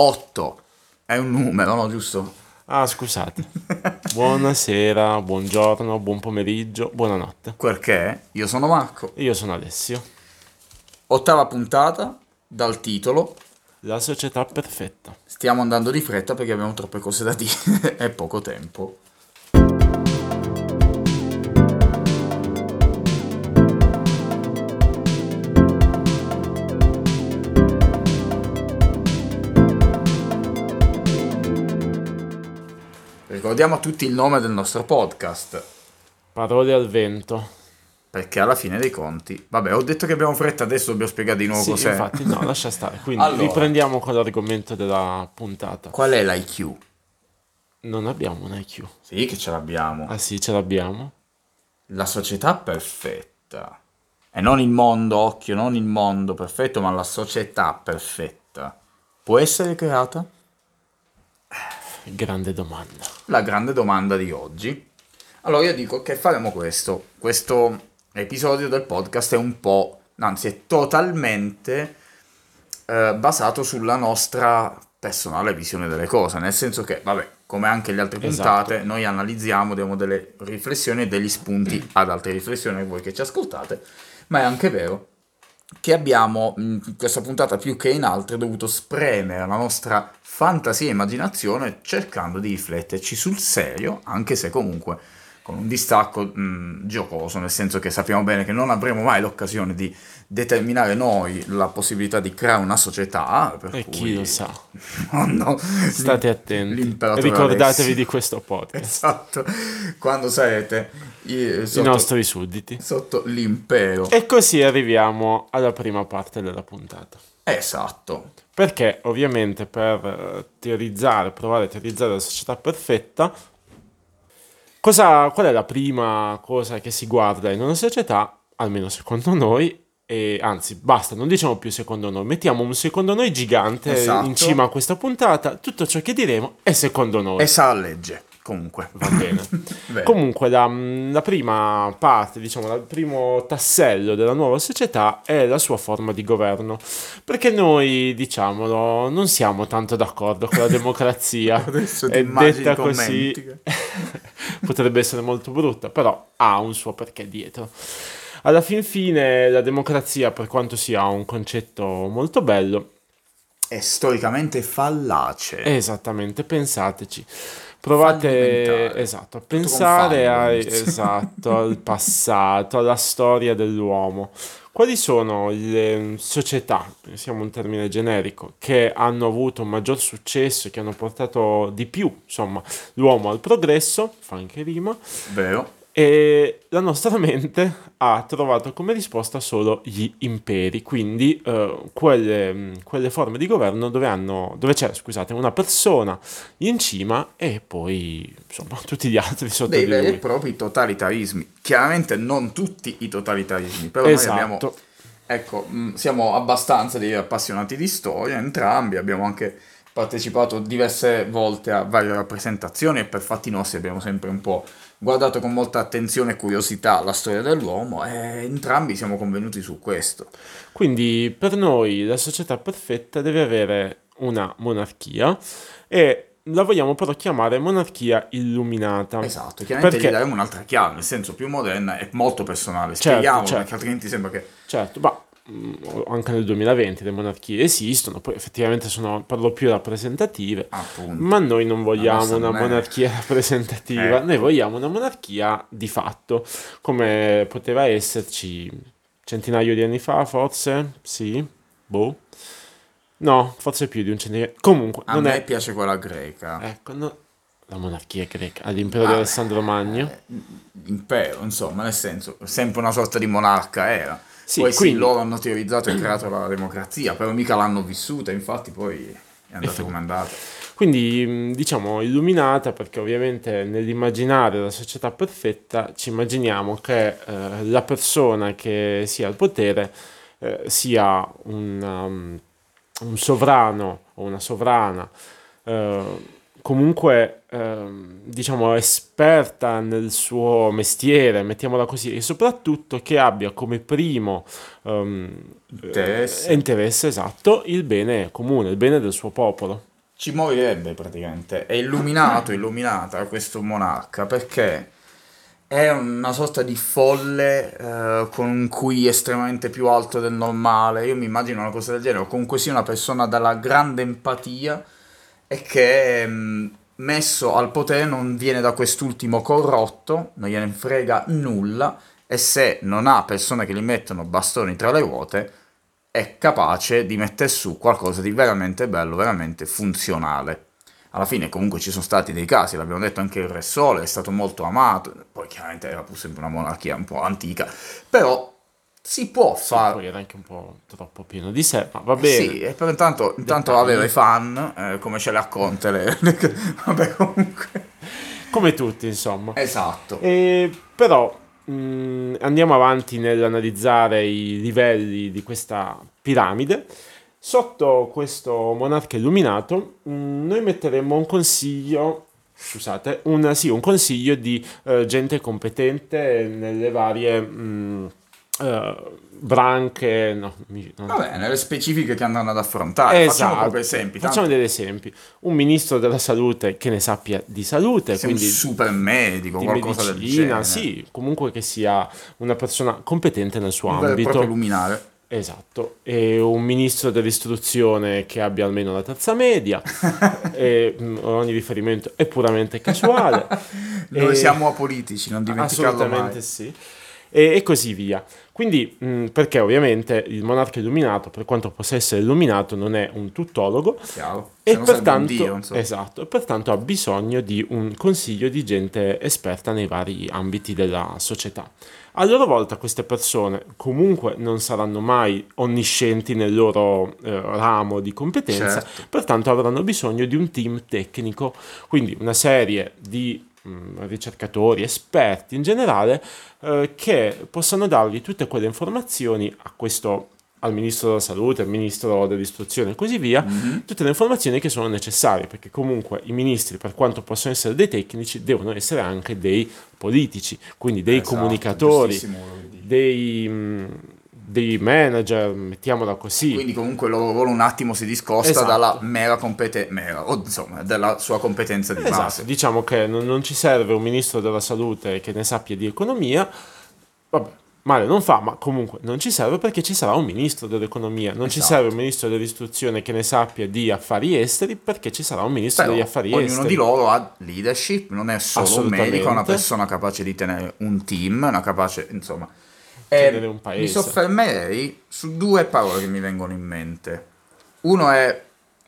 8 è un numero, no? Giusto? Ah, scusate. Buonasera, buongiorno, buon pomeriggio, buonanotte. Perché io sono Marco. Io sono Alessio. Ottava puntata dal titolo. La società perfetta. Stiamo andando di fretta perché abbiamo troppe cose da dire e poco tempo. Ricordiamo a tutti il nome del nostro podcast, Parole al vento. perché alla fine dei conti... Vabbè, ho detto che abbiamo fretta, adesso dobbiamo spiegare di nuovo Sì, cos'è. infatti, no, lascia stare. Quindi Allora. riprendiamo con l'argomento della puntata. Qual è l'IQ? Non abbiamo un IQ. Sì, che ce l'abbiamo. Ah sì, ce l'abbiamo. La società perfetta. E non il mondo, occhio, non il mondo perfetto, ma la società perfetta. Può essere creata? Grande domanda. La grande domanda di oggi. Allora io dico che faremo questo. Questo episodio del podcast è un po', anzi è totalmente eh, basato sulla nostra personale visione delle cose, nel senso che, vabbè, come anche le altre Esatto. puntate, noi analizziamo, diamo delle riflessioni e degli spunti ad altre riflessioni voi che ci ascoltate, ma è anche vero che abbiamo in questa puntata più che in altre dovuto spremere la nostra fantasia e immaginazione cercando di rifletterci sul serio, anche se comunque con un distacco mh, giocoso, nel senso che sappiamo bene che non avremo mai l'occasione di determinare noi la possibilità di creare una società. Per E cui... chi lo sa. No, no, State attenti. Ricordatevi Alessio. di questo podcast. Esatto, quando sarete i- I sotto, nostri sudditi. sotto l'impero. E così arriviamo alla prima parte della puntata. Esatto. Perché ovviamente per eh, teorizzare, provare a teorizzare la società perfetta, cosa, qual è la prima cosa che si guarda in una società, almeno secondo noi, e anzi basta, non diciamo più secondo noi, mettiamo un secondo noi gigante Esatto. in cima a questa puntata, tutto ciò che diremo è secondo noi. E sa la legge, comunque. Va bene. Comunque la, la prima parte, diciamo, il primo tassello della nuova società è la sua forma di governo. Perché noi, diciamolo, non siamo tanto d'accordo con la democrazia. Adesso è detta così potrebbe essere molto brutta, però ha un suo perché dietro. Alla fin fine la democrazia, per quanto sia un concetto molto bello, È storicamente fallace. Esattamente, pensateci. Provate esatto, a pensare fallo, a- inizio. esatto, al passato, alla storia dell'uomo. Quali sono le società, siamo un termine generico, che hanno avuto un maggior successo, che hanno portato di più, insomma, l'uomo al progresso, fa anche rima, Vero? E la nostra mente ha trovato come risposta solo gli imperi, quindi eh, quelle, mh, quelle forme di governo dove, hanno, dove c'è scusate, una persona in cima e poi insomma tutti gli altri sotto Dei di veri e propri totalitarismi. Chiaramente non tutti i totalitarismi, però noi abbiamo... Esatto, Ecco, mh, siamo abbastanza dei appassionati di storia, entrambi, abbiamo anche partecipato diverse volte a varie rappresentazioni e per fatti nostri abbiamo sempre un po' guardato con molta attenzione e curiosità la storia dell'uomo e entrambi siamo convenuti su questo. quindi per noi la società perfetta deve avere una monarchia e la vogliamo però chiamare monarchia illuminata. Esatto, chiaramente Perché? gli daremo un'altra chiave, nel senso più moderna e molto personale. Certo, Spieghiamolo, certo. perché altrimenti sembra che... Certo, ma anche nel 2020 le monarchie esistono, poi effettivamente sono per lo più rappresentative, Appunto. ma noi non vogliamo una è- monarchia rappresentativa, Ecco. noi vogliamo una monarchia di fatto, come poteva esserci centinaio di anni fa, forse? Sì? Boh. No, forse più di un centinaio. Comunque, A non me è... piace quella greca. Ecco, no. La monarchia greca, all'impero di Ah, Alessandro Magno. eh, impero, insomma, nel senso, sempre una sorta di monarca era. Sì, poi sì, quindi- loro hanno teorizzato e creato la democrazia, però mica l'hanno vissuta, infatti poi è andata come è andata. Quindi mh, diciamo illuminata perché ovviamente nell'immaginare la società perfetta ci immaginiamo che eh, la persona che sia al potere eh, sia un, um, un sovrano o una sovrana eh, comunque ehm, diciamo esperta nel suo mestiere, mettiamola così, e soprattutto che abbia come primo ehm, Interesse. eh, interesse esatto il bene comune, il bene del suo popolo. ci morirebbe praticamente. È illuminato, illuminata questo monarca perché è una sorta di folle eh, con un QI estremamente più alto del normale. Io mi immagino una cosa del genere, o comunque sia una persona dalla grande empatia e che mh, mm, messo al potere non viene da quest'ultimo corrotto, non gliene frega nulla e se non ha persone che gli mettono bastoni tra le ruote è capace di mettere su qualcosa di veramente bello, veramente funzionale. Alla fine comunque ci sono stati dei casi, l'abbiamo detto anche il Re Sole, è stato molto amato, poi chiaramente era pur sempre una monarchia un po' antica, però si può Sì, fare... poi era anche un po' troppo pieno di sé, ma va bene. Sì, e però intanto, intanto aveva i fan, eh, come ce le ha Conte, le- vabbè comunque... Come tutti, insomma. Esatto. E, però mh, andiamo avanti nell'analizzare i livelli di questa piramide. Sotto questo monarca illuminato, mh, noi metteremo un consiglio, scusate, un, sì, un consiglio di eh, gente competente nelle varie mh, eh, branche. No, mi- non- Va bene, le specifiche che andranno ad affrontare. Facciamo Esatto, proprio esempi. facciamo tanto degli esempi. Un ministro della salute che ne sappia di salute, un quindi super medico, di qualcosa del medicina, genere. sì, comunque che sia una persona competente nel suo Un e proprio ambito. luminare. Esatto, e un ministro dell'istruzione che abbia almeno la terza media, e ogni riferimento è puramente casuale. Noi E- siamo apolitici, non dimenticarlo Assolutamente mai. sì. E, e così via. Quindi, mh, perché ovviamente il monarca illuminato, per quanto possa essere illuminato, non è un tuttologo, Chiaro. e pertanto, dio, esatto, e pertanto ha bisogno di un consiglio di gente esperta nei vari ambiti della società. A loro volta queste persone comunque non saranno mai onniscienti nel loro eh, ramo di competenza, Certo. pertanto avranno bisogno di un team tecnico, quindi una serie di ricercatori, esperti in generale, eh, che possano dargli tutte quelle informazioni a questo al ministro della salute, al ministro dell'istruzione e così via, Mhm. tutte le informazioni che sono necessarie, perché comunque i ministri, per quanto possono essere dei tecnici, devono essere anche dei politici, quindi dei Esatto, comunicatori, dei, mh, dei manager, mettiamola così. Quindi comunque il loro ruolo un attimo si discosta Esatto. dalla mera competenza, o insomma, della sua competenza di Esatto, base. diciamo che non, non ci serve un ministro della salute che ne sappia di economia, vabbè, male non fa, ma comunque non ci serve perché ci sarà un ministro dell'economia, non ci Esatto. serve un ministro dell'istruzione che ne sappia di affari esteri perché ci sarà un ministro Però degli affari ognuno esteri. di loro ha leadership, non è solo un medico, è una persona capace di tenere un team, una capace, insomma. Tenere E un paese. Mi soffermerei su due parole che mi vengono in mente. Uno è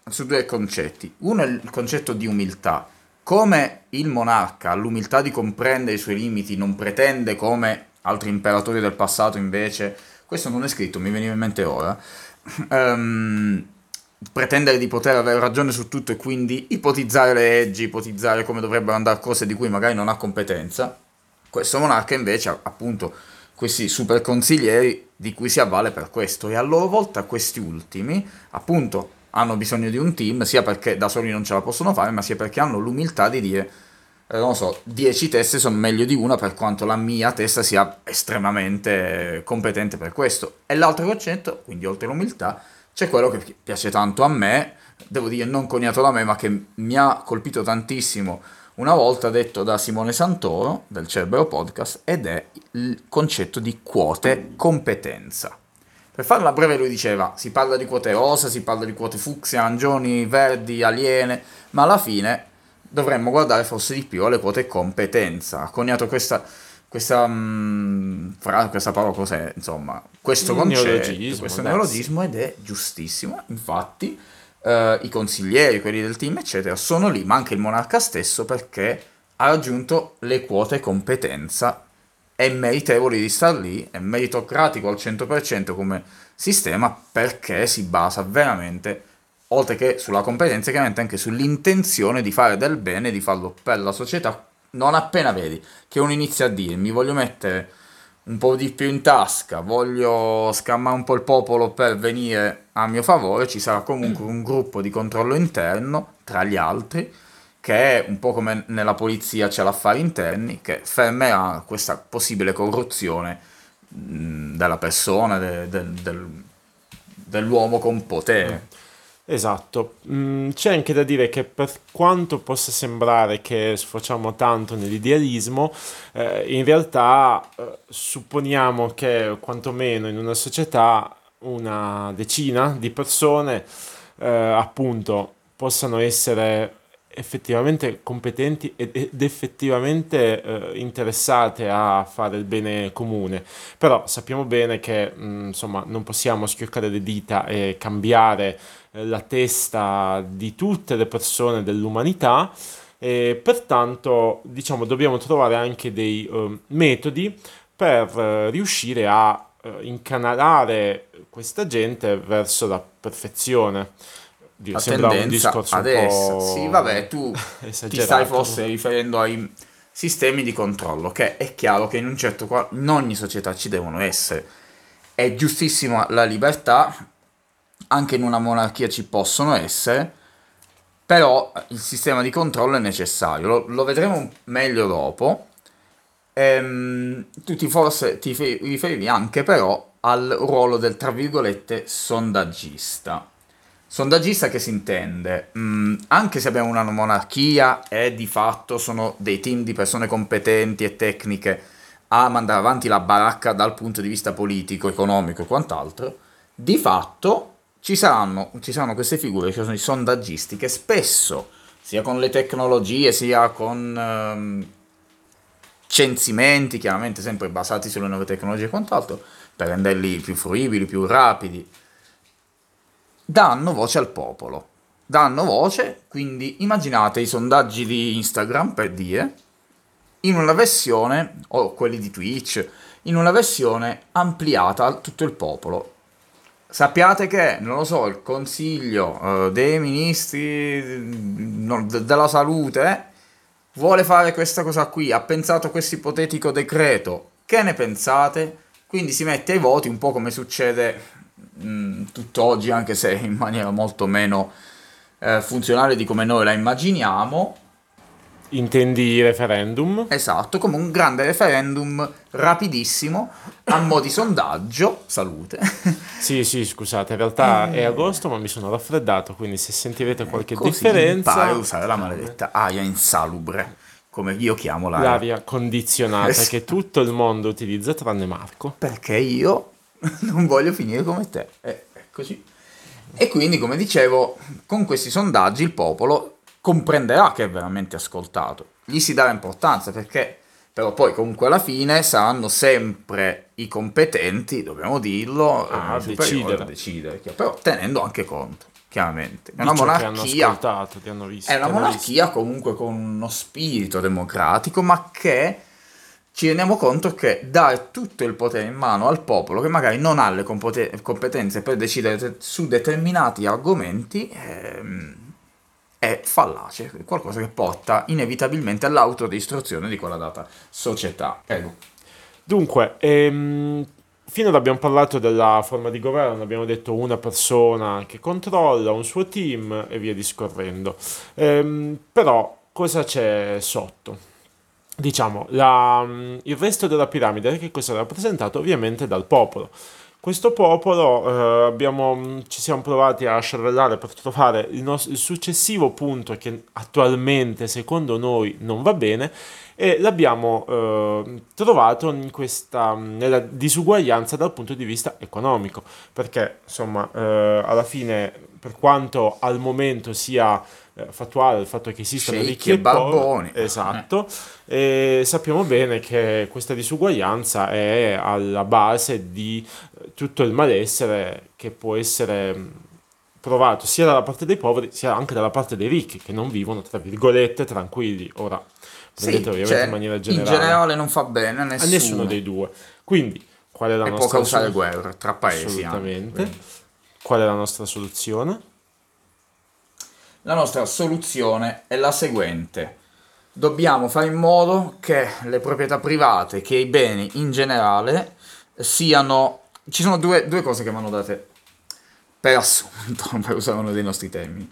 su due concetti. Uno è il concetto di umiltà. Come il monarca ha l'umiltà di comprendere i suoi limiti, non pretende come altri imperatori del passato invece, questo non è scritto, mi veniva in mente ora, ehm, pretendere di poter avere ragione su tutto e quindi ipotizzare le leggi, ipotizzare come dovrebbero andare cose di cui magari non ha competenza, questo monarca invece appunto questi super consiglieri di cui si avvale per questo e a loro volta questi ultimi appunto hanno bisogno di un team sia perché da soli non ce la possono fare ma sia perché hanno l'umiltà di dire eh, non so, 10 teste sono meglio di una per quanto la mia testa sia estremamente competente per questo. E l'altro concetto, quindi oltre all'umiltà, c'è quello che pi- piace tanto a me, devo dire non coniato da me, ma che mi ha colpito tantissimo una volta detto da Simone Santoro del Cerbero Podcast ed è il concetto di quote competenza. Per farla breve lui diceva, si parla di quote rosa, si parla di quote fucsia, arancioni, verdi, aliene, ma alla fine dovremmo guardare forse di più alle quote competenza. Ha coniato questa, questa, mm, fra- questa parola cos'è, insomma, questo concetto, neologismo, questo neologismo ed è giustissimo. Infatti eh, i consiglieri, quelli del team, eccetera, sono lì, ma anche il monarca stesso perché ha raggiunto le quote competenza è meritevole di star lì, è meritocratico al 100% come sistema perché si basa veramente, oltre che sulla competenza, chiaramente anche sull'intenzione di fare del bene, di farlo per la società. Non appena vedi che uno inizia a dire mi voglio mettere un po' di più in tasca, voglio scammare un po' il popolo per venire a mio favore, ci sarà comunque un gruppo di controllo interno tra gli altri che è un po' come nella polizia c'è l'affari interni, che fermerà questa possibile corruzione della persona, de- del- del- dell'uomo con potere. Esatto, mm, c'è anche da dire che per quanto possa sembrare che sfociamo tanto nell'idealismo, eh, in realtà eh, supponiamo che quantomeno in una società una decina di persone eh, appunto possano essere effettivamente competenti ed effettivamente interessate a fare il bene comune. Però sappiamo bene che mm, insomma non possiamo schioccare le dita e cambiare la testa di tutte le persone dell'umanità e pertanto diciamo dobbiamo trovare anche dei uh, metodi per uh, riuscire a uh, incanalare questa gente verso la perfezione. Dio, la sembra un discorso ad essa. Sì, vabbè, tu ti stai forse riferendo ai sistemi di controllo, che è chiaro che in, un certo, in ogni società ci devono essere. È giustissima la libertà, anche in una monarchia ci possono essere, però il sistema di controllo è necessario, lo, lo vedremo meglio dopo. Ehm, tu ti forse ti riferivi anche però al ruolo del, tra virgolette, sondaggista. Sondaggista che si intende? Mm, anche se abbiamo una monarchia e di fatto sono dei team di persone competenti e tecniche a mandare avanti la baracca dal punto di vista politico, economico e quant'altro, di fatto ci saranno, ci saranno queste figure, che sono i sondaggisti, che spesso, sia con le tecnologie, sia con um, censimenti, chiaramente sempre basati sulle nuove tecnologie e quant'altro, per renderli più fruibili, più rapidi, danno voce al popolo. Danno voce, quindi immaginate i sondaggi di Instagram, per dire, in una versione, o quelli di Twitch, in una versione ampliata a tutto il popolo sappiate che, non lo so, il consiglio uh, dei ministri no, de- della salute eh, vuole fare questa cosa qui, ha pensato a questo ipotetico decreto, che ne pensate? Quindi si mette ai voti un po' come succede mh, tutt'oggi, anche se in maniera molto meno eh, funzionale di come noi la immaginiamo, Intendi referendum? Esatto, come un grande referendum rapidissimo, a mo' di sondaggio, salute. sì, sì, scusate, in realtà è agosto ma mi sono raffreddato, quindi se sentirete qualche Così differenza... Impari a usare la maledetta aria insalubre, come io chiamo l'aria. L'aria condizionata esatto. che tutto il mondo utilizza tranne Marco. Perché io non voglio finire come te, è così. E quindi, come dicevo, con questi sondaggi il popolo comprenderà che è veramente ascoltato, gli si darà importanza perché però poi comunque alla fine saranno sempre i competenti, dobbiamo dirlo, ah, a decidere. decidere, però tenendo anche conto, chiaramente. È una monarchia, visto, è una monarchia comunque con uno spirito democratico, ma che ci rendiamo conto che dare tutto il potere in mano al popolo che magari non ha le competenze per decidere su determinati argomenti ehm, è fallace, qualcosa che porta inevitabilmente all'autodistruzione di quella data società. Prego. Dunque, ehm, finora abbiamo parlato della forma di governo, abbiamo detto una persona che controlla, un suo team e via discorrendo. Ehm, però cosa c'è sotto? Diciamo, la, il resto della piramide che cosa è rappresentato? Ovviamente dal popolo. Questo popolo eh, abbiamo, mm, ci siamo provati a scervellare per trovare il, nostro, il successivo punto che attualmente secondo noi non va bene e l'abbiamo eh, trovato in questa, mm, nella disuguaglianza dal punto di vista economico, perché insomma eh, alla fine per quanto al momento sia eh, fattuale il fatto che esistano ricchi e poveri, esatto, e sappiamo bene che questa disuguaglianza è alla base di tutto il malessere che può essere mm, provato sia dalla parte dei poveri sia anche dalla parte dei ricchi che non vivono tra virgolette tranquilli. Ora, sì, cioè, in maniera generale. In generale non fa bene a nessuno. A nessuno dei due. Quindi, qual è la e nostra può causare guerra tra paesi. Assolutamente. Anche, qual è la nostra soluzione? La nostra soluzione è la seguente. Dobbiamo fare in modo che le proprietà private, che i beni in generale, siano... Ci sono due, due cose che vanno date per assunto, per usare uno dei nostri termini.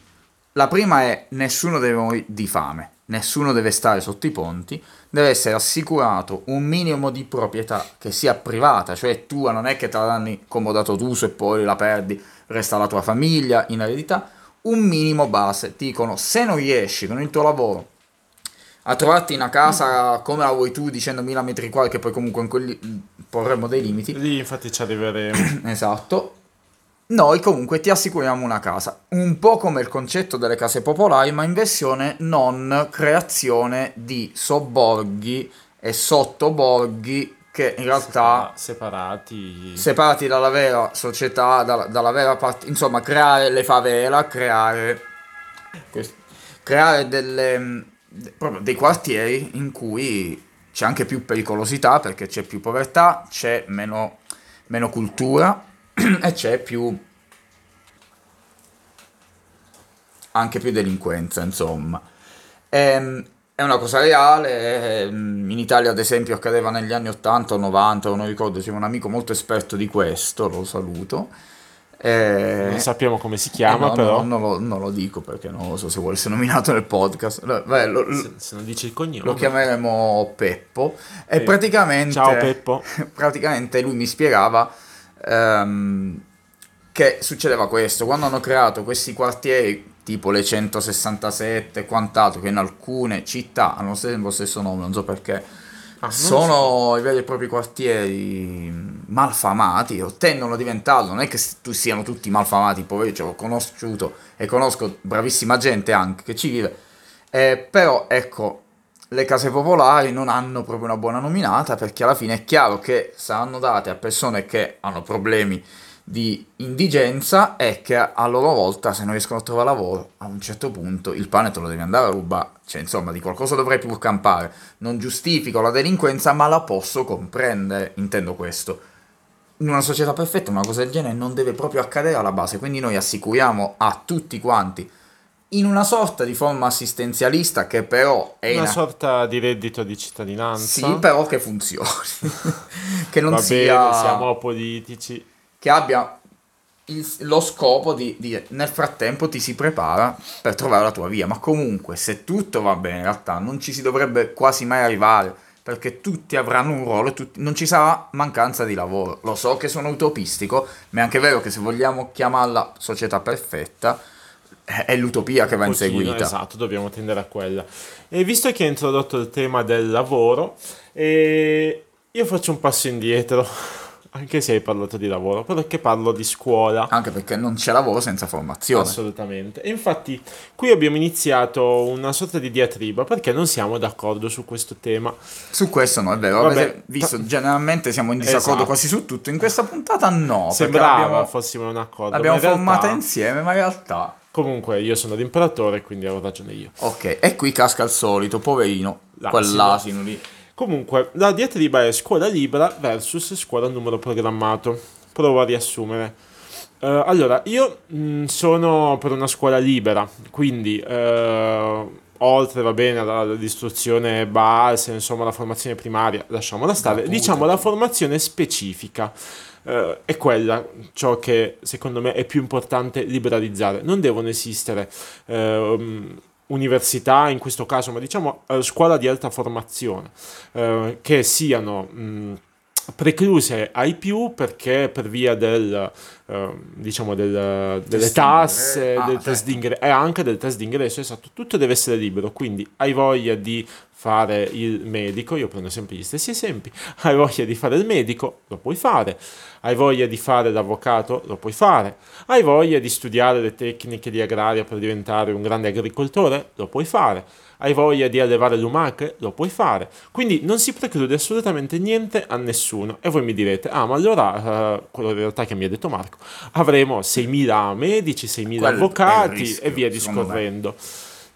La prima è nessuno deve morire di fame, nessuno deve stare sotto i ponti, deve essere assicurato un minimo di proprietà che sia privata, cioè tua, non è che te la comodato d'uso e poi la perdi, resta la tua famiglia in eredità, un minimo base. Ti dicono se non riesci con il tuo lavoro a trovarti una casa come la vuoi tu dicendo 1000 metri quadri che poi comunque in quelli porremmo dei limiti. Lì infatti ci arriveremo. esatto. Noi comunque ti assicuriamo una casa, un po' come il concetto delle case popolari, ma in versione non creazione di sobborghi e sottoborghi che in realtà separati separati dalla vera società, dalla, dalla vera parte, insomma, creare le favela, creare creare delle proprio dei quartieri in cui c'è anche più pericolosità perché c'è più povertà, c'è meno, meno cultura e c'è più anche più delinquenza, insomma. E, ehm, è una cosa reale, ehm, in Italia ad esempio accadeva negli anni 80 o 90, non ricordo, c'è un amico molto esperto di questo, lo saluto. Eh, non sappiamo come si chiama, eh no, però. No, non, lo, non, lo, dico perché non lo so se vuole essere nominato nel podcast. Beh, lo, se, se, non dice il cognome. Lo chiameremo Peppo. E praticamente. Ciao Peppo. Praticamente lui mi spiegava ehm, che succedeva questo. Quando hanno creato questi quartieri tipo le 167 e quant'altro, che in alcune città hanno sempre lo stesso nome, non so perché, ah, sono so. i veri e propri quartieri malfamati, o tendono a diventarlo, non è che tu siano tutti malfamati, poi io ho conosciuto e conosco bravissima gente anche che ci vive, eh, però ecco, le case popolari non hanno proprio una buona nominata perché alla fine è chiaro che saranno date a persone che hanno problemi di indigenza è che a loro volta se non riescono a trovare lavoro a un certo punto il pane te lo devi andare a rubare cioè insomma di qualcosa dovrei pur campare. Non giustifico la delinquenza ma la posso comprendere intendo questo. In una società perfetta una cosa del genere non deve proprio accadere alla base quindi noi assicuriamo a tutti quanti in una sorta di forma assistenzialista che però è una, una... sorta di reddito di cittadinanza. Sì però che funzioni. Che non Va sia bene, siamo politici che abbia il, lo scopo di dire nel frattempo ti si prepara per trovare la tua via, ma comunque se tutto va bene in realtà non ci si dovrebbe quasi mai arrivare perché tutti avranno un ruolo e tutti, non ci sarà mancanza di lavoro. Lo so che sono utopistico, ma è anche vero che se vogliamo chiamarla società perfetta è l'utopia che va inseguita. Esatto, dobbiamo tendere a quella. E visto che hai introdotto il tema del lavoro, eh, io faccio un passo indietro anche se hai parlato di lavoro, però che parlo di scuola. Anche perché non c'è lavoro senza formazione. Assolutamente. E infatti qui abbiamo iniziato una sorta di diatriba perché non siamo d'accordo su questo tema. Su questo no, è vero. Vabbè, Avete visto, generalmente siamo in disaccordo esatto. quasi su tutto. In questa puntata no. Sembrava abbiamo, fossimo in accordo. L'abbiamo formata realtà... insieme, ma in realtà... Comunque io sono l'imperatore, quindi ho ragione io. Ok, e qui casca il solito, poverino, L'asino. quell'asino lì. Comunque, la diatriba è scuola libera versus scuola numero programmato. Provo a riassumere. Uh, allora, io mh, mm, sono per una scuola libera, quindi uh, oltre va bene all'istruzione base, insomma la formazione primaria, lasciamola stare, la diciamo la formazione specifica. Uh, è quella ciò che secondo me è più importante liberalizzare. Non devono esistere uh, università in questo caso, ma diciamo eh, scuola di alta formazione, eh, che siano mh, precluse ai più perché per via del, eh, diciamo del, delle tasse, ah, del test d'ingresso e anche del test d'ingresso, esatto, tutto deve essere libero, quindi hai voglia di fare il medico, io prendo sempre gli stessi esempi, hai voglia di fare il medico, lo puoi fare, hai voglia di fare l'avvocato, lo puoi fare, hai voglia di studiare le tecniche di agraria per diventare un grande agricoltore, lo puoi fare, hai voglia di allevare lumache, lo puoi fare, quindi non si preclude assolutamente niente a nessuno e voi mi direte, ah ma allora, uh, quello in realtà che mi ha detto Marco, avremo 6.000 medici, 6.000 Quel avvocati rischio, e via discorrendo.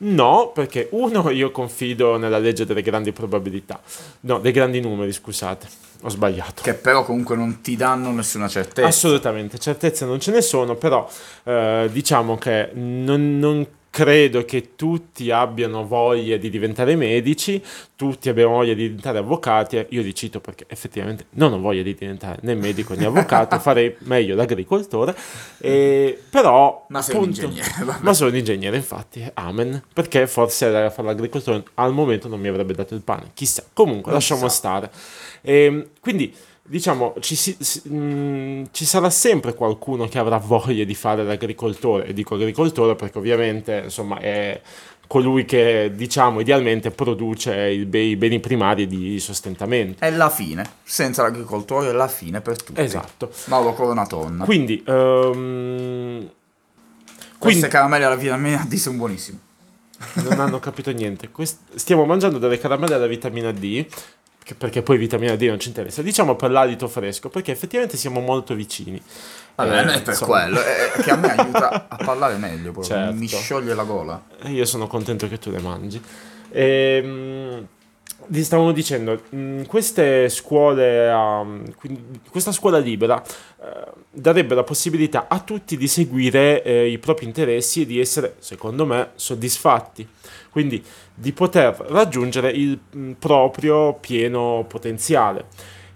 No, perché uno, io confido nella legge delle grandi probabilità, no, dei grandi numeri, scusate, ho sbagliato. Che però comunque non ti danno nessuna certezza. Assolutamente, certezze non ce ne sono, però eh, diciamo che non, non credo che tutti abbiano voglia di diventare medici, tutti abbiano voglia di diventare avvocati. Io li cito perché effettivamente non ho voglia di diventare né medico né avvocato, farei meglio l'agricoltore. E, però, ma sei appunto, un ingegnere. Vabbè. Ma sono un ingegnere, infatti. Amen. Perché forse a fare l'agricoltore al momento non mi avrebbe dato il pane. Chissà. Comunque, non lasciamo so. stare. E, quindi diciamo, ci, si, si- mh, ci sarà sempre qualcuno che avrà voglia di fare l'agricoltore, e dico agricoltore perché ovviamente, insomma, è colui che, diciamo, idealmente produce be- i beni primari di sostentamento. È la fine. Senza l'agricoltore è la fine per tutti. Esatto. Mauro Coronatonna. Quindi, Queste quindi caramelle alla vitamina D sono buonissime. non hanno capito niente. Quest- stiamo mangiando delle caramelle alla vitamina D, perché poi vitamina D non ci interessa, diciamo per l'alito fresco, perché effettivamente siamo molto vicini. Vabbè, Eh, non è per insomma, quello, è che a me aiuta a parlare meglio. Certo. mi scioglie la gola. E Io sono contento che tu le mangi. Ehm, vi stavamo dicendo, mh, queste scuole, um, quindi questa scuola libera eh, darebbe la possibilità a tutti di seguire eh, i propri interessi e di essere, secondo me, soddisfatti. Quindi di poter raggiungere il mh, proprio pieno potenziale.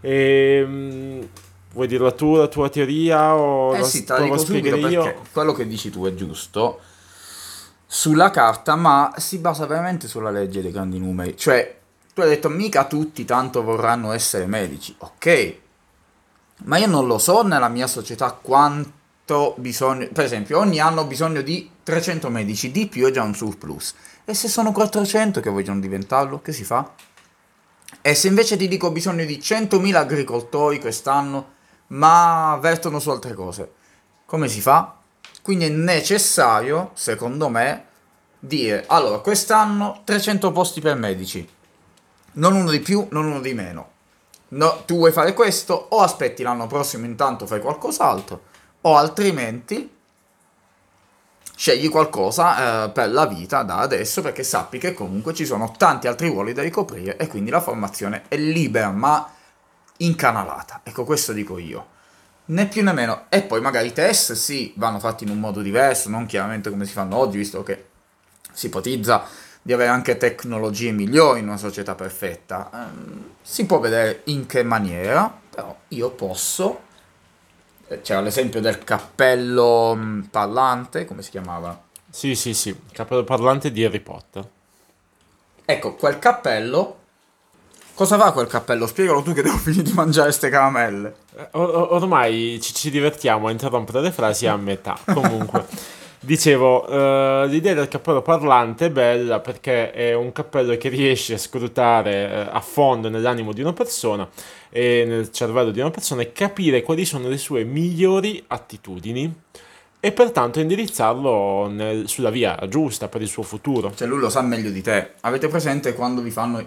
Ehm, vuoi dirla tu, la tua teoria? O Eh la sì, te la dico subito io? perché quello che dici tu è giusto sulla carta, ma si basa veramente sulla legge dei grandi numeri. Cioè, tu hai detto mica tutti tanto vorranno essere medici, ok, ma io non lo so nella mia società quanto bisogno, per esempio, ogni anno ho bisogno di 300 medici, di più è già un surplus. E se sono 400 che vogliono diventarlo, che si fa? E se invece ti dico ho bisogno di 100.000 agricoltori quest'anno, ma vertono su altre cose, come si fa? Quindi è necessario, secondo me, dire, allora, quest'anno 300 posti per medici, non uno di più, non uno di meno. No, tu vuoi fare questo, o aspetti l'anno prossimo, intanto fai qualcos'altro, o altrimenti scegli qualcosa eh, per la vita da adesso, perché sappi che comunque ci sono tanti altri ruoli da ricoprire e quindi la formazione è libera, ma incanalata. Ecco, questo dico io. Né più né meno. E poi magari i test sì, vanno fatti in un modo diverso, non chiaramente come si fanno oggi, visto che si ipotizza di avere anche tecnologie migliori in una società perfetta. Ehm, si può vedere in che maniera, però io posso. C'era l'esempio del cappello mh, parlante, come si chiamava? Sì, sì, sì, cappello parlante di Harry Potter. Ecco, quel cappello. Cosa fa quel cappello? Spiegalo tu che devo finire di mangiare ste caramelle. Eh, or- ormai ci, ci divertiamo a interrompere le frasi a metà. Comunque, dicevo, eh, l'idea del cappello parlante è bella perché è un cappello che riesce a scrutare eh, a fondo nell'animo di una persona e nel cervello di una persona e capire quali sono le sue migliori attitudini e pertanto indirizzarlo nel- sulla via giusta per il suo futuro. Cioè, lui lo sa meglio di te. Avete presente quando vi fanno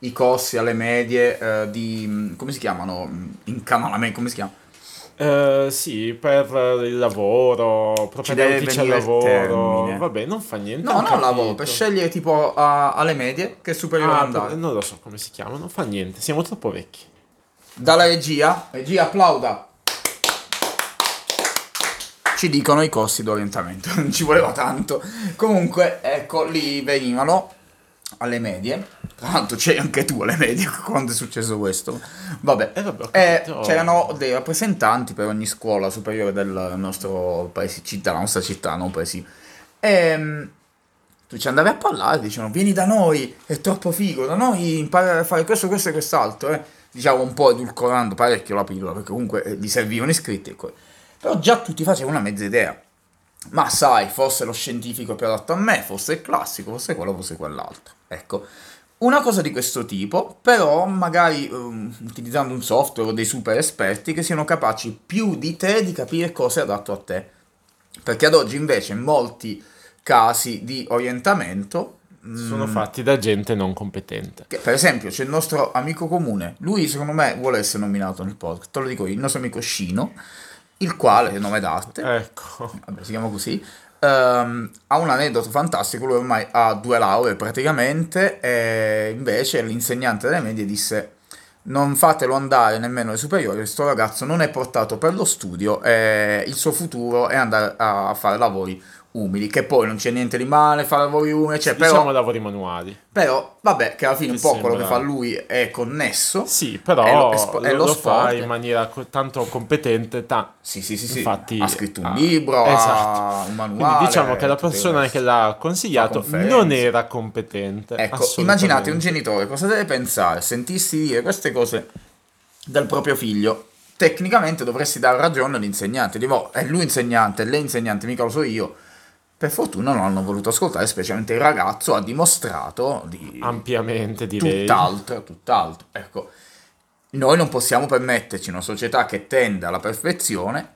i- corsi alle medie eh, di. mh, come si chiamano? Mh, Incanalamento, come si chiama? Eh, sì, per il lavoro, Ci deve propedeutici al venire il lavoro. termine. Vabbè, non fa niente. No, non capito. lavoro, per scegliere tipo a- alle medie che è superiore Ah, andare. non lo so come si chiama, non fa niente, siamo troppo vecchi. Dalla regia, regia applauda. Ci dicono i corsi d'orientamento, non ci voleva tanto. Comunque, ecco, lì venivano alle medie. Tra l'altro c'eri anche tu alle medie quando è successo questo. Vabbè. Eh, vabbè, Eh, c'erano dei rappresentanti per ogni scuola superiore del nostro paese, città, la nostra città, non paesi. E tu ci andavi a parlare, dicevano vieni da noi, è troppo figo, da noi impari a fare questo, questo e quest'altro, eh. Diciamo un po' edulcorando parecchio la pillola, perché comunque eh, gli servivano iscritti. Ecco. Però già tutti facevano una mezza idea. Ma sai, forse lo scientifico è più adatto a me, forse il classico, forse quello, forse quell'altro. Ecco. Una cosa di questo tipo, però magari ehm, utilizzando un software o dei super esperti che siano capaci più di te di capire cosa è adatto a te. Perché ad oggi invece in molti casi di orientamento, Sono fatti da gente non competente. che, per esempio c'è il nostro amico comune, lui secondo me vuole essere nominato nel podcast, te lo dico io, il nostro amico Scino, il quale, è nome d'arte, Ecco. vabbè, si chiama così, ehm, ha un aneddoto fantastico, lui ormai ha due lauree praticamente, e invece l'insegnante delle medie disse non fatelo andare nemmeno alle superiori, questo ragazzo non è portato per lo studio, e il suo futuro è andare a fare lavori umili, che poi non c'è niente di male fare lavori umili, cioè, Diciamo però, lavori manuali. però, vabbè, che alla fine un po' quello che sembra- fa lui è connesso, Sì, però È lo- lo, è lo lo fa in maniera co- tanto competente. ta- Sì, sì, sì, sì. Infatti, ha scritto un ah, libro, esatto. un manuale. Quindi diciamo che la persona che l'ha consigliato Fa non era competente. Ecco, immaginate un genitore cosa deve pensare, sentirsi dire queste cose del proprio figlio. Tecnicamente dovresti dare ragione all'insegnante, dico, è lui insegnante, è lei insegnante, mica lo so io. Per fortuna non hanno voluto ascoltare, specialmente il ragazzo ha dimostrato di... Ampiamente direi. Tutt'altro, tutt'altro. Ecco, noi non possiamo permetterci in una società che tende alla perfezione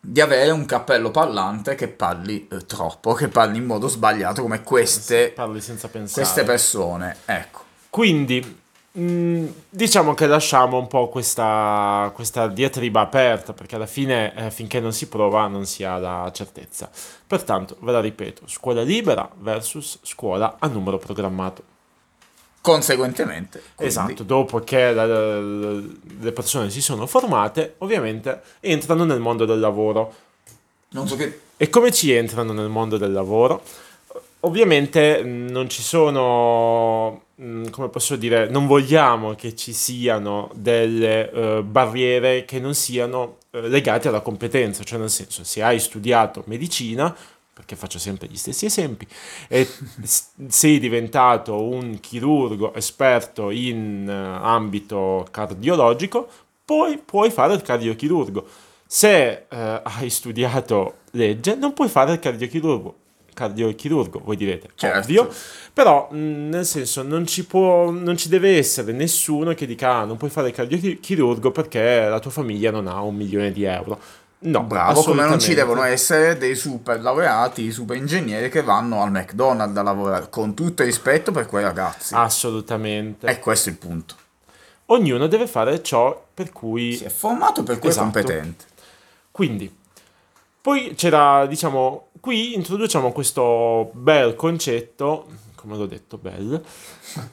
di avere un cappello parlante che parli eh, troppo, che parli in modo sbagliato come queste, Parli senza pensare. queste persone. Ecco. Quindi, mh, diciamo che lasciamo un po' questa, questa diatriba aperta, perché alla fine, eh, finché non si prova, non si ha la certezza. Pertanto, ve la ripeto, scuola libera versus scuola a numero programmato. Conseguentemente. quindi- Esatto, dopo che la- la- le persone si sono formate, ovviamente entrano nel mondo del lavoro. Non so che... E come ci entrano nel mondo del lavoro? Ovviamente mh, non ci sono, mh, come posso dire, non vogliamo che ci siano delle eh, barriere che non siano eh, legate alla competenza, cioè nel senso, se hai studiato medicina, perché faccio sempre gli stessi esempi, e sei diventato un chirurgo esperto in eh, ambito cardiologico, poi puoi fare il cardiochirurgo. Se eh, hai studiato legge, non puoi fare il cardiochirurgo. Cardiochirurgo, voi direte, Certo. ovvio, però mh, nel senso non ci può, non ci deve essere nessuno che dica ah, non puoi fare il cardiochirurgo perché la tua famiglia non ha un milione di euro. No, Bravo, come non ci devono essere dei super laureati, super ingegneri che vanno al McDonald's a lavorare, con tutto il rispetto per quei ragazzi. Assolutamente. E questo è il punto. Ognuno deve fare ciò per cui Si è formato per cui è Esatto. competente. Quindi, poi c'era, diciamo, qui introduciamo questo bel concetto, come l'ho detto, bel,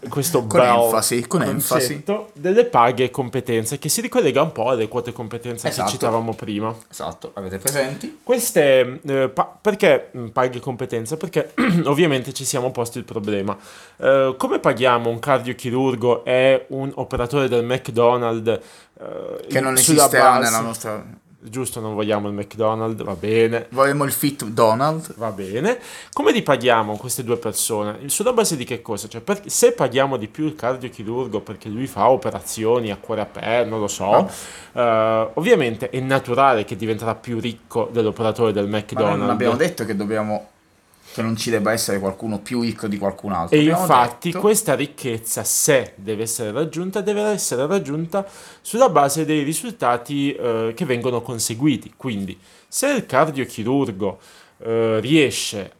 questo Con bel enfasi, con enfasi. concetto delle paghe e competenze, che si ricollega un po' alle quote competenze Esatto. che citavamo prima. Esatto, avete presenti? Queste, eh, pa- perché mh, paghe e competenze? Perché ovviamente ci siamo posti il problema. Eh, come paghiamo un cardiochirurgo e un operatore del McDonald's? eh, Che non esisterà base- nella nostra... Giusto, non vogliamo il McDonald's, va bene. Vorremmo il fit Donald. Va bene. Come li paghiamo queste due persone? Sulla base di che cosa? Cioè, per- se paghiamo di più il cardiochirurgo perché lui fa operazioni a cuore aperto, non lo so, Ah. eh, ovviamente è naturale che diventerà più ricco dell'operatore del Ma McDonald's. non abbiamo detto che dobbiamo... che non ci debba essere qualcuno più ricco di qualcun altro. E Abbiamo infatti detto- questa ricchezza, se deve essere raggiunta, deve essere raggiunta sulla base dei risultati eh, che vengono conseguiti. Quindi, se il cardiochirurgo eh, riesce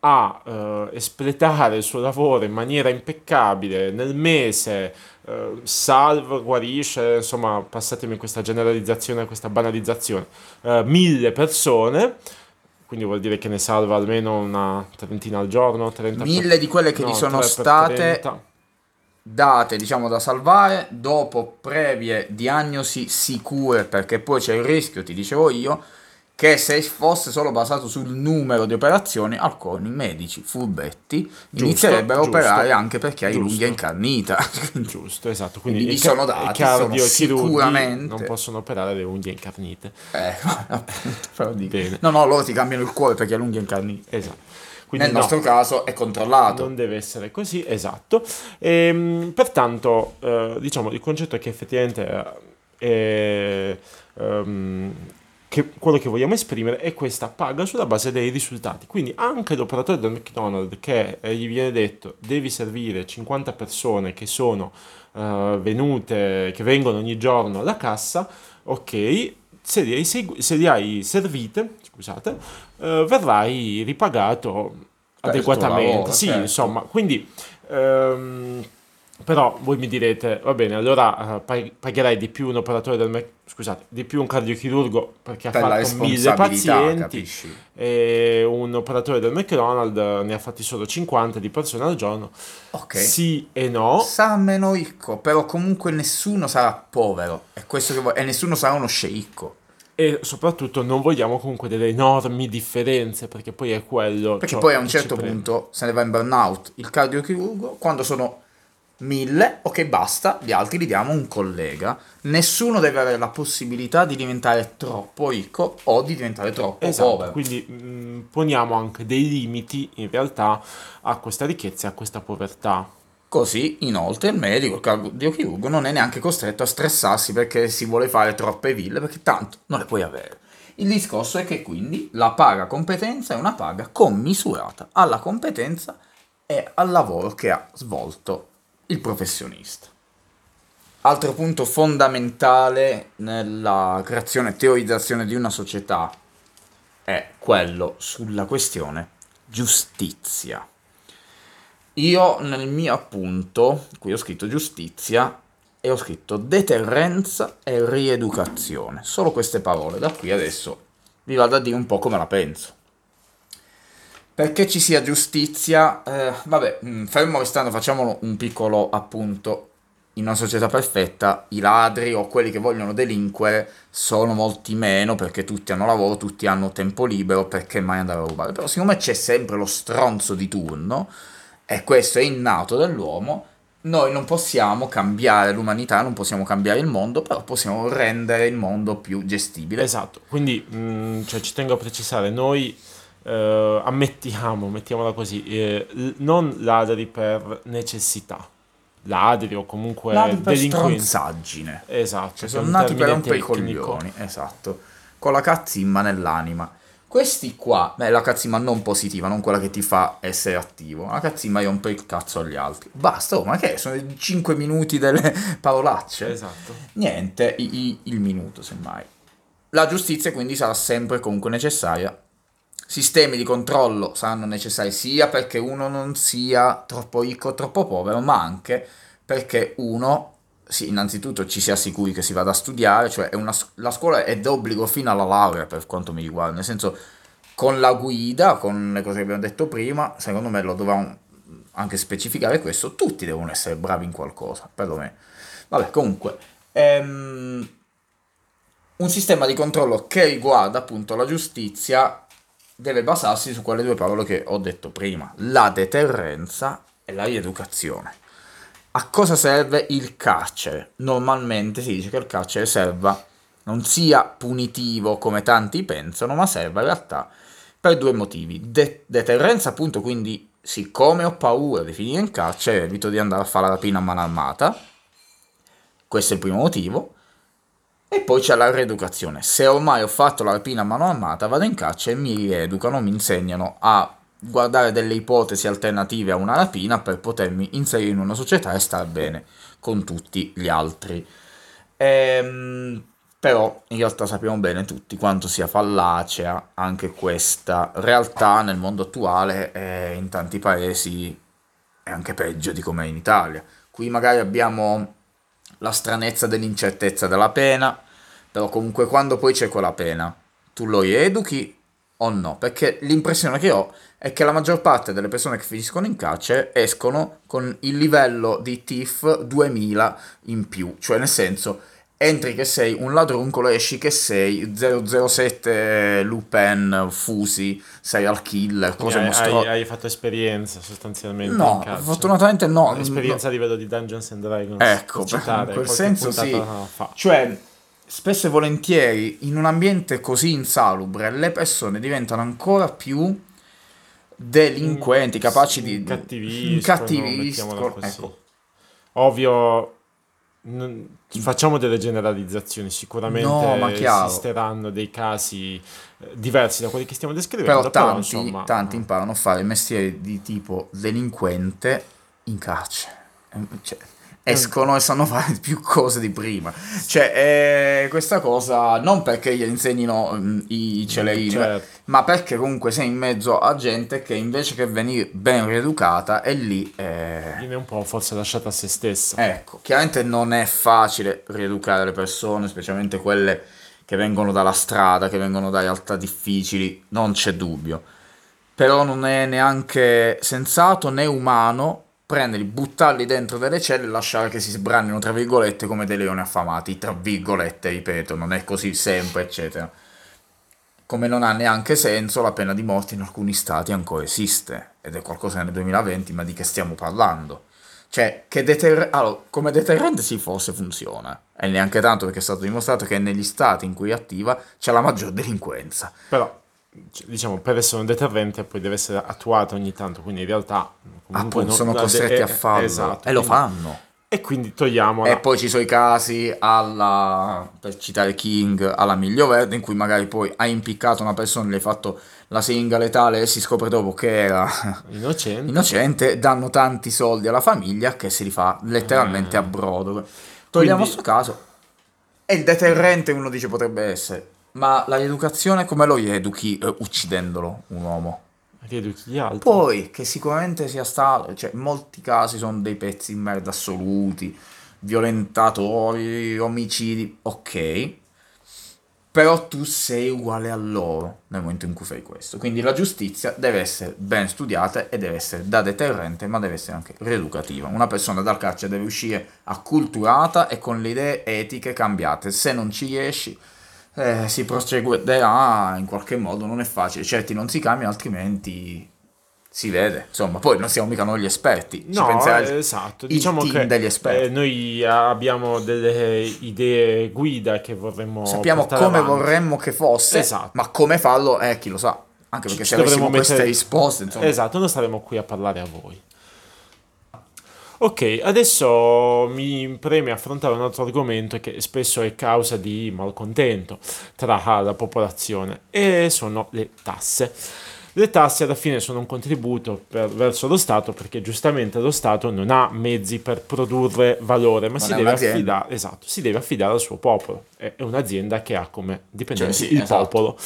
a eh, espletare il suo lavoro in maniera impeccabile nel mese, eh, salva, guarisce, insomma, passatemi questa generalizzazione, questa banalizzazione, eh, mille persone. Quindi vuol dire che ne salva almeno una trentina al giorno, 30 per- Mille di quelle che no, gli sono 3 per state 30. date, diciamo, da salvare dopo previe diagnosi sicure, perché poi c'è il rischio, ti dicevo io, che se fosse solo basato sul numero di operazioni, alcuni medici furbetti inizierebbero a giusto, operare anche perché hai giusto. l'unghia incarnita. Giusto, esatto. Quindi, gli sono dati, sono sicuramente- non possono operare le unghie incarnite. eh, appunto. No, no, loro ti cambiano il cuore perché hai l'unghia incarnita. Esatto. Quindi Nel no, nostro caso è controllato. non deve essere così, esatto. Ehm, pertanto, eh, diciamo, il concetto è che effettivamente eh, è, ehm, che quello che vogliamo esprimere è questa paga sulla base dei risultati. Quindi anche l'operatore del McDonald's che eh, gli viene detto devi servire 50 persone che sono eh, venute, che vengono ogni giorno alla cassa, ok, se li hai, segu- se li hai servite, scusate, eh, verrai ripagato tuo adeguatamente. lavoro, sì, certo. insomma, quindi ehm, però voi mi direte, va bene, allora eh, pag- pagherai di più un operatore del Mac- scusate, di più un cardiochirurgo perché ha per fatto mille pazienti capisci? e un operatore del McDonald's eh, ne ha fatti solo 50 di persone al giorno. Ok. Sì e no. Sarà meno ricco, però comunque nessuno sarà povero. È questo che vo- e nessuno sarà uno sceicco. E soprattutto non vogliamo comunque delle enormi differenze perché poi è quello. Perché poi a un certo punto se ne va in burnout il cardiochirurgo, quando sono mille, ok basta, gli altri li diamo a un collega. Nessuno deve avere la possibilità di diventare troppo ricco o di diventare troppo Esatto, povero. quindi mh, poniamo anche dei limiti in realtà a questa ricchezza e a questa povertà. Così, inoltre, il medico, il cardiochirurgo, non è neanche costretto a stressarsi perché si vuole fare troppe ville, perché tanto non le puoi avere. Il discorso è che quindi la paga competenza è una paga commisurata alla competenza e al lavoro che ha svolto il professionista. Altro punto fondamentale nella creazione e teorizzazione di una società è quello sulla questione giustizia. Io nel mio appunto, qui ho scritto giustizia e ho scritto deterrenza e rieducazione. Solo queste parole. Da qui adesso vi vado a dire un po' come la penso. Perché ci sia giustizia, eh, vabbè, mm, fermo restando, facciamolo un piccolo appunto. In una società perfetta i ladri o quelli che vogliono delinquere sono molti meno perché tutti hanno lavoro, tutti hanno tempo libero, perché mai andare a rubare. Però siccome c'è sempre lo stronzo di turno, e questo è innato dell'uomo, noi non possiamo cambiare l'umanità, non possiamo cambiare il mondo, però possiamo rendere il mondo più gestibile. Esatto, quindi mh, mm, cioè, ci tengo a precisare, noi eh, ammettiamo, mettiamola così, eh, non ladri per necessità, ladri o comunque ladri per stronzaggine. Esatto. Cioè, sono nati per rompere i coglioni, esatto, con la cazzimma nell'anima. Questi qua, beh, la cazzimma non positiva, non quella che ti fa essere attivo. La cazzimma rompe il cazzo agli altri. Basta, oh, ma che è? Sono 5 minuti delle parolacce. Esatto. Niente, i, i, il minuto, semmai. La giustizia quindi sarà sempre comunque necessaria. Sistemi di controllo saranno necessari sia perché uno non sia troppo ricco o troppo povero, ma anche perché uno sì, innanzitutto ci sia sicuri che si vada a studiare, cioè una, la scuola è d'obbligo fino alla laurea per quanto mi riguarda, nel senso con la guida, con le cose che abbiamo detto prima, secondo me lo dovevamo anche specificare questo, tutti devono essere bravi in qualcosa, perlomeno. Vabbè, comunque, ehm, un sistema di controllo che riguarda appunto la giustizia deve basarsi su quelle due parole che ho detto prima, la deterrenza e la rieducazione. A cosa serve il carcere? Normalmente si dice che il carcere serva non sia punitivo come tanti pensano, ma serve in realtà per due motivi. De- deterrenza, appunto, quindi siccome ho paura di finire in carcere, evito di andare a fare la rapina a mano armata. Questo è il primo motivo. E poi c'è la rieducazione. Se ormai ho fatto la rapina a mano armata, vado in carcere e mi rieducano, mi insegnano a guardare delle ipotesi alternative a una rapina per potermi inserire in una società e stare bene con tutti gli altri. Ehm, però in realtà sappiamo bene tutti quanto sia fallacea anche questa realtà nel mondo attuale e in tanti paesi è anche peggio di come è in Italia. Qui magari abbiamo la stranezza dell'incertezza della pena, però comunque quando poi c'è quella pena, tu lo rieduchi o no? Perché l'impressione che ho è che la maggior parte delle persone che finiscono in carcere escono con il livello di TIF 2000 in più, cioè nel senso entri che sei un ladruncolo, esci che sei 007 Lupin, Fusi, sei al killer, cose hai, mostro... hai, hai fatto esperienza sostanzialmente No, fortunatamente no. Esperienza no. a livello di Dungeons and Dragons. Ecco, citare, in quel senso sì. Fa. Cioè, spesso e volentieri in un ambiente così insalubre le persone diventano ancora più delinquenti, capaci di incattiviscono. Ecco. Ovvio, non, facciamo delle generalizzazioni, sicuramente no, esisteranno dei casi eh, diversi da quelli che stiamo descrivendo. Però tanti, però, insomma, tanti imparano a fare mestieri di tipo delinquente in carcere. Cioè, escono e sanno fare più cose di prima. Cioè, eh, questa cosa non perché gli insegnino mm, i celerini, certo. ma perché comunque sei in mezzo a gente che invece che venire ben rieducata è lì. Eh... Viene un po' forse lasciata a se stessa. Ecco, chiaramente non è facile rieducare le persone, specialmente quelle che vengono dalla strada, che vengono da realtà difficili, non c'è dubbio. Però non è neanche sensato né umano prenderli, buttarli dentro delle celle e lasciare che si sbrannino, tra virgolette, come dei leoni affamati, tra virgolette, ripeto, non è così sempre, eccetera. Come non ha neanche senso la pena di morte in alcuni stati ancora esiste, ed è qualcosa nel 2020, ma di che stiamo parlando? Cioè, che deter- allora, come deterrente sì, forse funziona, e neanche tanto perché è stato dimostrato che negli stati in cui è attiva c'è la maggior delinquenza. Però diciamo, per essere un deterrente poi deve essere attuato ogni tanto, quindi in realtà Appunto, sono costretti a farlo esatto, e lo fanno. E quindi togliamo. E poi ci sono i casi alla, per citare King, alla miglio verde, in cui magari poi hai impiccato una persona, le hai fatto la siringa letale e si scopre dopo che era innocente. innocente, danno tanti soldi alla famiglia che si rifà letteralmente eh. a brodo. Togliamo questo caso. E il deterrente uno dice potrebbe essere, ma la rieducazione come lo rieduchi eh, uccidendolo un uomo? Rieduchi gli altri. Poi, che sicuramente sia stato, cioè, in molti casi sono dei pezzi in merda assoluti, violentatori, omicidi, ok. Però tu sei uguale a loro nel momento in cui fai questo. Quindi la giustizia deve essere ben studiata e deve essere da deterrente, ma deve essere anche rieducativa. Una persona dal carcere deve uscire acculturata e con le idee etiche cambiate. Se non ci riesci, eh, si proseguirà in qualche modo, non è facile, certi non si cambiano, altrimenti si vede, insomma, poi non siamo mica noi gli esperti, no, esatto. diciamo che degli esperti. Eh, noi abbiamo delle idee guida che vorremmo Sappiamo come avanti. vorremmo che fosse, esatto. ma come farlo, eh, chi lo sa. Anche perché ci se avessimo mettere... queste risposte, insomma... Esatto, non staremo qui a parlare a voi. Ok, adesso mi preme affrontare un altro argomento che spesso è causa di malcontento tra la popolazione e sono le tasse. Le tasse alla fine sono un contributo per, verso lo Stato perché giustamente lo Stato non ha mezzi per produrre valore, ma si deve, affidare, esatto, si deve, affidare, al suo popolo. È, un'azienda che ha come dipendenti cioè, sì, il esatto. popolo.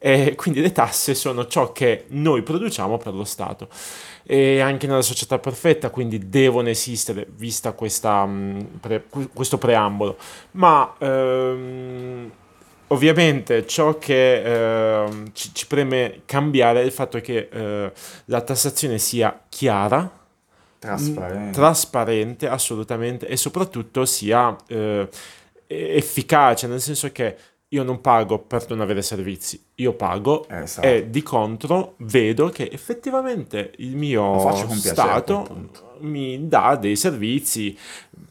E quindi le tasse sono ciò che noi produciamo per lo Stato e anche nella società perfetta, quindi devono esistere, vista questa, mm, pre, questo preambolo. Ma ehm, ovviamente ciò che eh, ci, ci, preme cambiare è il fatto che eh, la tassazione sia chiara, trasparente, trasparente assolutamente, e soprattutto sia eh, efficace, nel senso che io non pago per non avere servizi, io pago esatto. e di contro vedo che effettivamente il mio Stato mi dà dei servizi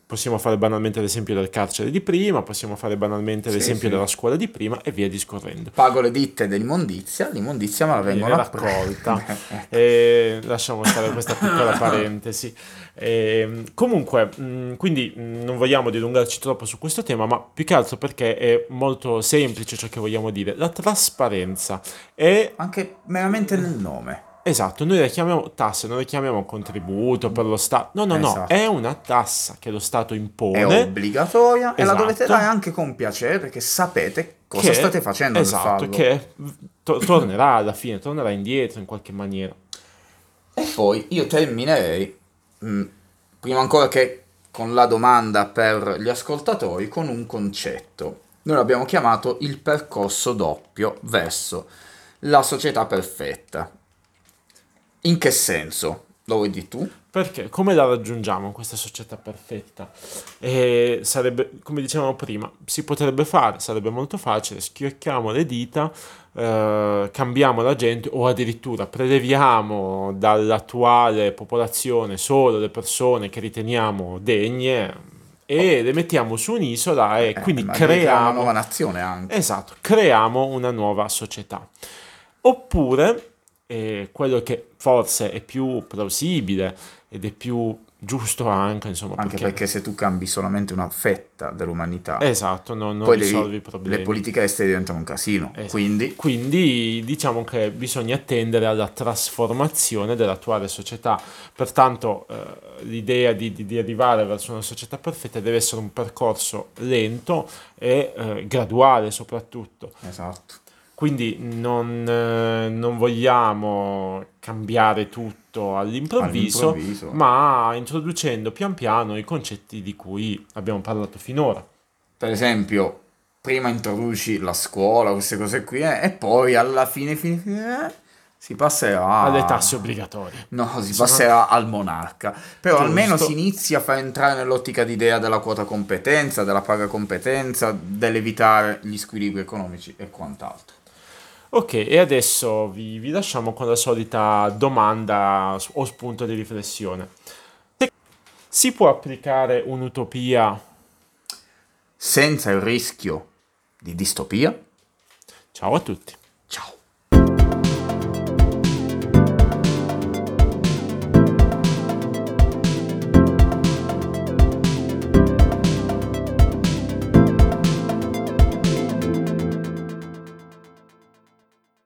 Possiamo fare banalmente l'esempio del carcere di prima, possiamo fare banalmente sì, l'esempio sì. della scuola di prima e via discorrendo. Pago le ditte dell'immondizia, l'immondizia me la vengono raccolta. e lasciamo stare questa piccola parentesi. E, comunque, mh, quindi mh, non vogliamo dilungarci troppo su questo tema, ma più che altro perché è molto semplice ciò che vogliamo dire. La trasparenza è... Anche meramente nel nome Esatto, noi le chiamiamo tasse, non le chiamiamo contributo per lo Stato. No, no, esatto. no, è una tassa che lo Stato impone. È obbligatoria esatto. e la dovete esatto. dare anche con piacere perché sapete cosa che, state facendo esatto, che to- tornerà alla fine, tornerà indietro in qualche maniera. E poi io terminerei, mh, mm, prima ancora che con la domanda per gli ascoltatori, con un concetto. Noi l'abbiamo chiamato il percorso doppio verso la società perfetta. In che senso? Lo vuoi dire tu? Perché come la raggiungiamo questa società perfetta? E sarebbe, come dicevamo prima, si potrebbe fare, sarebbe molto facile, schiocchiamo le dita, eh, cambiamo la gente o addirittura preleviamo dall'attuale popolazione solo le persone che riteniamo degne e le mettiamo su un'isola e eh, quindi creiamo una nuova nazione anche. Esatto, creiamo una nuova società. Oppure e quello che forse è più plausibile ed è più giusto anche insomma anche perché, perché se tu cambi solamente una fetta dell'umanità esatto non, non poi risolvi i problemi. le politiche estere diventano un casino. Esatto. quindi quindi diciamo che bisogna attendere alla trasformazione dell'attuale società. Pertanto eh, l'idea di, di, di, arrivare verso una società perfetta deve essere un percorso lento e eh, graduale soprattutto. Esatto quindi non, eh, non, vogliamo cambiare tutto all'improvviso, all'improvviso, ma introducendo pian piano i concetti di cui abbiamo parlato finora. Per esempio, prima introduci la scuola, queste cose qui, eh, e poi alla fine, fine, fine eh, si passerà alle tasse obbligatorie. No, si passerà al monarca. Però Giusto. almeno si inizia a far entrare nell'ottica d'idea della quota competenza, della paga competenza, dell'evitare gli squilibri economici e quant'altro. Ok, e adesso vi, vi lasciamo con la solita domanda o spunto di riflessione. Si può applicare un'utopia senza il rischio di distopia? Ciao a tutti.